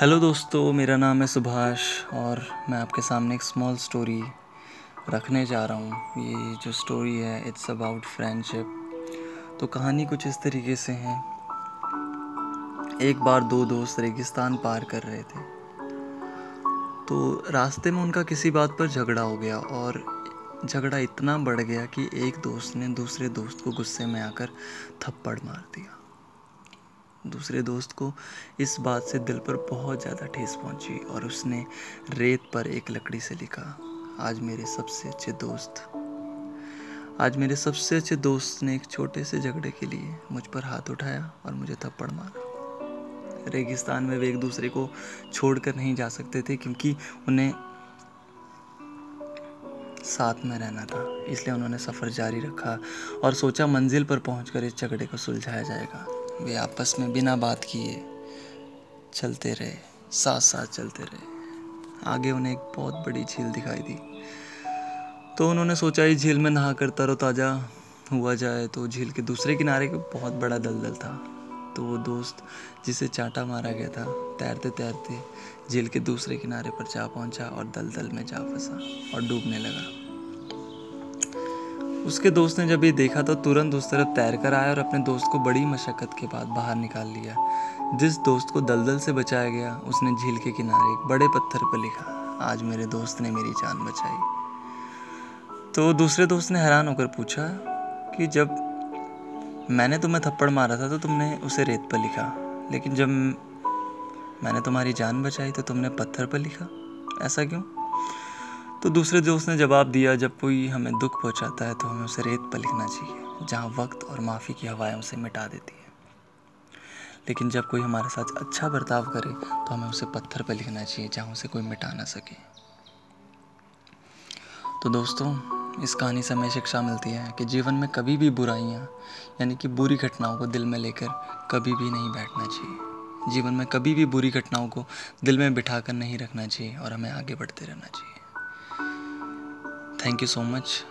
Hello दोस्तों, मेरा नाम है सुभाष और मैं आपके सामने एक स्मॉल स्टोरी रखने जा रहा हूँ। ये जो स्टोरी है इट्स अबाउट फ्रेंडशिप तो कहानी कुछ इस तरीके से है। एक बार दो दोस्त रेगिस्तान पार कर रहे थे। तो रास्ते में उनका किसी बात पर झगड़ा हो गया और झगड़ा इतना बढ़ गया कि एक दोस्त ने दूसरे दोस्त को गुस्से में आकर थप्पड़ मार दिया। दूसरे दोस्त को इस बात से दिल पर बहुत ज़्यादा ठेस पहुँची और उसने रेत पर एक लकड़ी से लिखा, आज मेरे सबसे अच्छे दोस्त। आज मेरे सबसे अच्छे दोस्त ने एक छोटे से झगड़े के लिए मुझ पर हाथ उठाया और मुझे थप्पड़ मारा। रेगिस्तान में वे एक दूसरे को छोड़कर नहीं जा सकते थे क्योंकि उन्हें साथ में रहना था, इसलिए उन्होंने सफ़र जारी रखा और सोचा मंजिल पर पहुंचकर इस झगड़े को सुलझाया जाएगा। वे आपस में बिना बात किए चलते रहे साथ साथ चलते रहे। आगे उन्हें एक बहुत बड़ी झील दिखाई दी। तो उन्होंने सोचा, इस झील में नहा कर तरोताज़ा हुआ जाए तो झील के दूसरे किनारे का बहुत बड़ा दलदल था। तो वो दोस्त, जिसे चांटा मारा गया था तैरते तैरते झील के दूसरे किनारे पर जा पहुँचा और दलदल में जा फंसा और डूबने लगा। उसके दोस्त ने जब ये देखा तो तुरंत उस तरफ़ तैर कर आया और अपने दोस्त को बड़ी मशक्क़त के बाद बाहर निकाल लिया। जिस दोस्त को दलदल से बचाया गया, उसने झील के किनारे एक बड़े पत्थर पर लिखा, आज मेरे दोस्त ने मेरी जान बचाई। तो दूसरे दोस्त ने हैरान होकर पूछा कि जब मैंने तुम्हें थप्पड़ मारा था तो तुमने उसे रेत पर लिखा, लेकिन जब मैंने तुम्हारी जान बचाई तो तुमने पत्थर पर लिखा? ऐसा क्यों? तो दूसरे दोस्त ने जवाब दिया, जब कोई हमें दुख पहुंचाता है तो हमें उसे रेत पर लिखना चाहिए, जहाँ वक्त और माफ़ी की हवाएँ उसे मिटा देती है। लेकिन जब कोई हमारे साथ अच्छा बर्ताव करे तो हमें उसे पत्थर पर लिखना चाहिए, जहाँ उसे कोई मिटा ना सके। तो दोस्तों, इस कहानी से हमें शिक्षा मिलती है कि जीवन में कभी भी बुराइयाँ, यानी कि बुरी घटनाओं को दिल में लेकर कभी भी नहीं बैठना चाहिए। जीवन में कभी भी बुरी घटनाओं को दिल में बिठा कर नहीं रखना चाहिए और हमें आगे बढ़ते रहना चाहिए। Thank you so much.